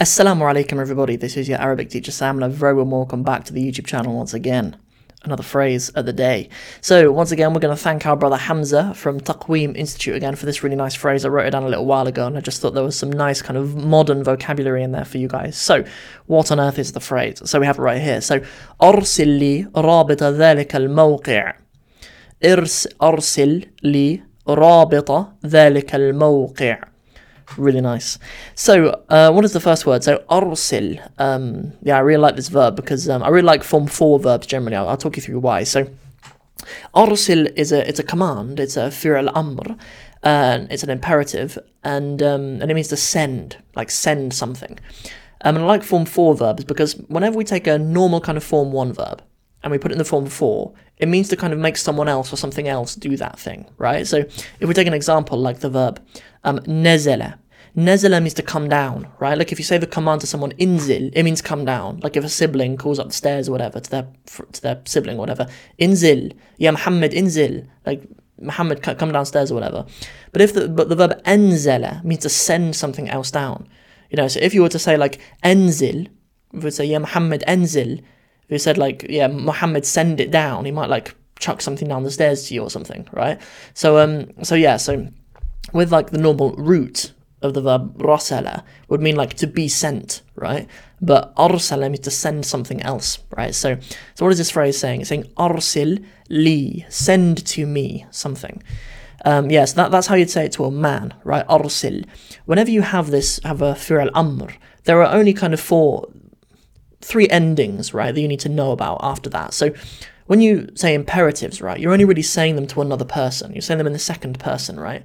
Assalamu alaikum everybody, this is your Arabic teacher Sam and a very warm welcome back to the YouTube channel once again. Another phrase of the day. So once again we're going to thank our brother Hamza from Taqweem Institute again for this really nice phrase. I wrote it down a little while ago and I just thought there was some nice kind of modern vocabulary in there for you guys. So what on earth is the phrase? So we have it right here. So أرسل لي رابط ذلك الموقع أرسل لي رابط ذلك الموقع Really nice. So, uh, what is the first word? So, arsil. Um, yeah, I really like this verb because um, I really like form four verbs generally. I'll, I'll, talk you through why. So, arsil is a it's a command. It's a fir al amr. Uh, it's an imperative, and um, and it means to send, like send something. Um, and I like form four verbs because whenever we take a normal kind of form one verb and we put it in the form four, it means to kind of make someone else or something else do that thing, right? So if we take an example like the verb um, nezela, Nezela means to come down, right? Like if you say the command to someone, inzil, it means come down. Like if a sibling calls up the stairs or whatever to their to their sibling or whatever, inzil, yeah, Muhammad, inzil, like Muhammad, come downstairs or whatever. But if the but the verb enzela means to send something else down, you know. So if you were to say like enzil, we say yeah, Muhammad, enzil, if you said like yeah, Muhammad, send it down, he might like chuck something down the stairs to you or something, right? So um, so yeah, so with like the normal root of the verb rasala would mean like to be sent, right? But arsala means to send something else, right? So, so what is this phrase saying? It's saying arsil li, send to me something. Um, yes, yeah, so that, that's how you'd say it to a man, right? Arsil. Whenever you have this, have a fir amr, there are only kind of four, three endings, right, that you need to know about after that. So when you say imperatives, right, you're only really saying them to another person. You're saying them in the second person, right?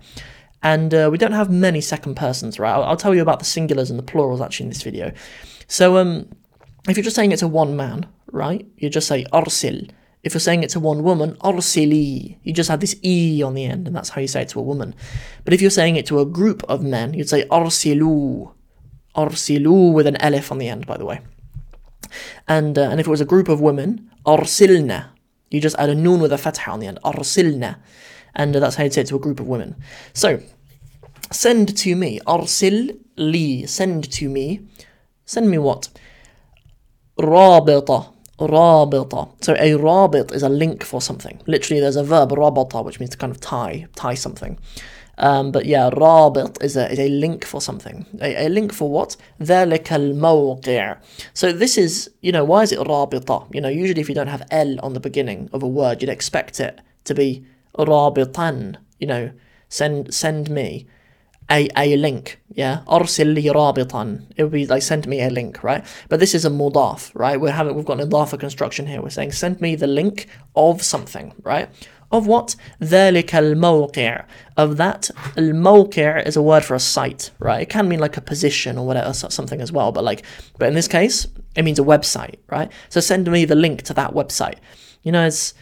And uh, we don't have many second persons, right? I'll, I'll, tell you about the singulars and the plurals actually in this video. So, um, if you're just saying it to one man, right, you just say arsil. If you're saying it to one woman, arsili, you just add this e on the end, and that's how you say it to a woman. But if you're saying it to a group of men, you'd say arsilu, arsilu with an elif on the end, by the way. And uh, and if it was a group of women, arsilna, you just add a noon with a fatha on the end, arsilna, and uh, that's how you say it to a group of women. So Send to me. Arsil li. Send to me. Send me what? Rabita. Rabita. So a rabit is a link for something. Literally, there's a verb, rabata, which means to kind of tie, tie something. Um, but yeah, rabit is a, is a link for something. A, a link for what? ذلك الموقع. So this is, you know, why is it rabita? You know, usually if you don't have L on the beginning of a word, you'd expect it to be rabitan. You know, send send me a, a link, yeah? أرسل لي رابطا. It would be like send me a link, right? But this is a mudaf, right? We're having we've got an idafa construction here. We're saying send me the link of something, right? Of what? ذلك الموقع. Of that, الموقع is a word for a site, right? It can mean like a position or whatever, something as well. But like, but in this case, it means a website, right? So send me the link to that website. You know, it's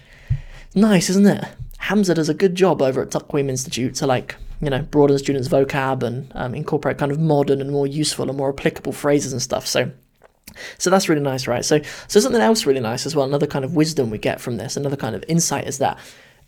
nice, isn't it? Hamza does a good job over at Taqweem Institute to like you know, broaden students' vocab and um, incorporate kind of modern and more useful and more applicable phrases and stuff. So, so that's really nice, right? So, so something else really nice as well. Another kind of wisdom we get from this, another kind of insight is that,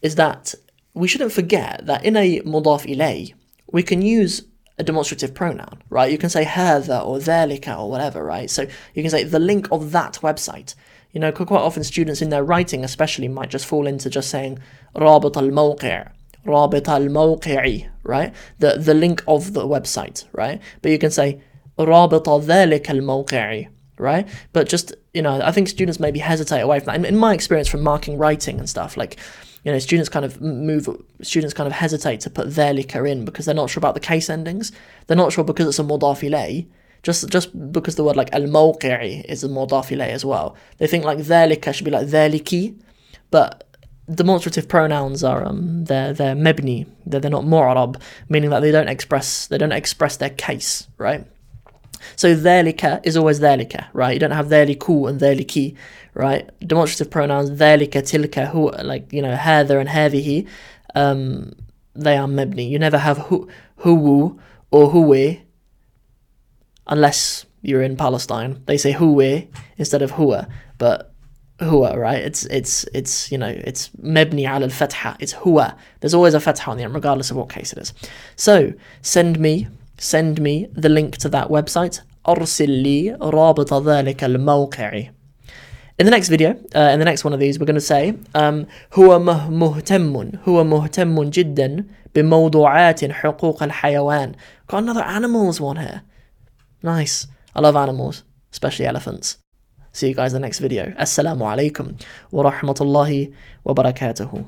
is that we shouldn't forget that in a mudaf ilay, we can use a demonstrative pronoun, right? You can say هذا or ذلك or whatever, right? So you can say the link of that website. You know, quite often students in their writing especially might just fall into just saying رابط الموقع رابط الموقع right the the link of the website right but you can say رابط ذلك الموقع right but just you know I think students maybe hesitate away from that in, in my experience from marking writing and stuff like you know students kind of move students kind of hesitate to put dhalika in because they're not sure about the case endings. They're not sure because it's a modafile. just just because the word like al mawqi'i is a modafile as well. They think like dhalika should be like dhaliki but demonstrative pronouns are um they're they're mebni. They're, they're not mu'arab meaning that they don't express they don't express their case right? So dhalika is always dhalika right you don't have dhaliku and dhaliki right demonstrative pronouns dhalika tilka who like you know hadha and hadhihi um they are mebni you never have hu huwu or huwe unless you're in Palestine they say huwe instead of huwa but huwa, right? It's it's it's you know it's mebni al al fatha. It's huwa. There's always a fatha on the end, regardless of what case it is. So send me send me the link to that website. أرسل لي رابط ذلك الموقع in the next video, uh, in the next one of these, we're going to say um, هو مهتم هو مهتم جدا بموضوعات حقوق الحيوان. Got another animals one here. Nice. I love animals, especially elephants. See you guys in the next video. Assalamu alaikum wa rahmatullahi wa barakatuhu.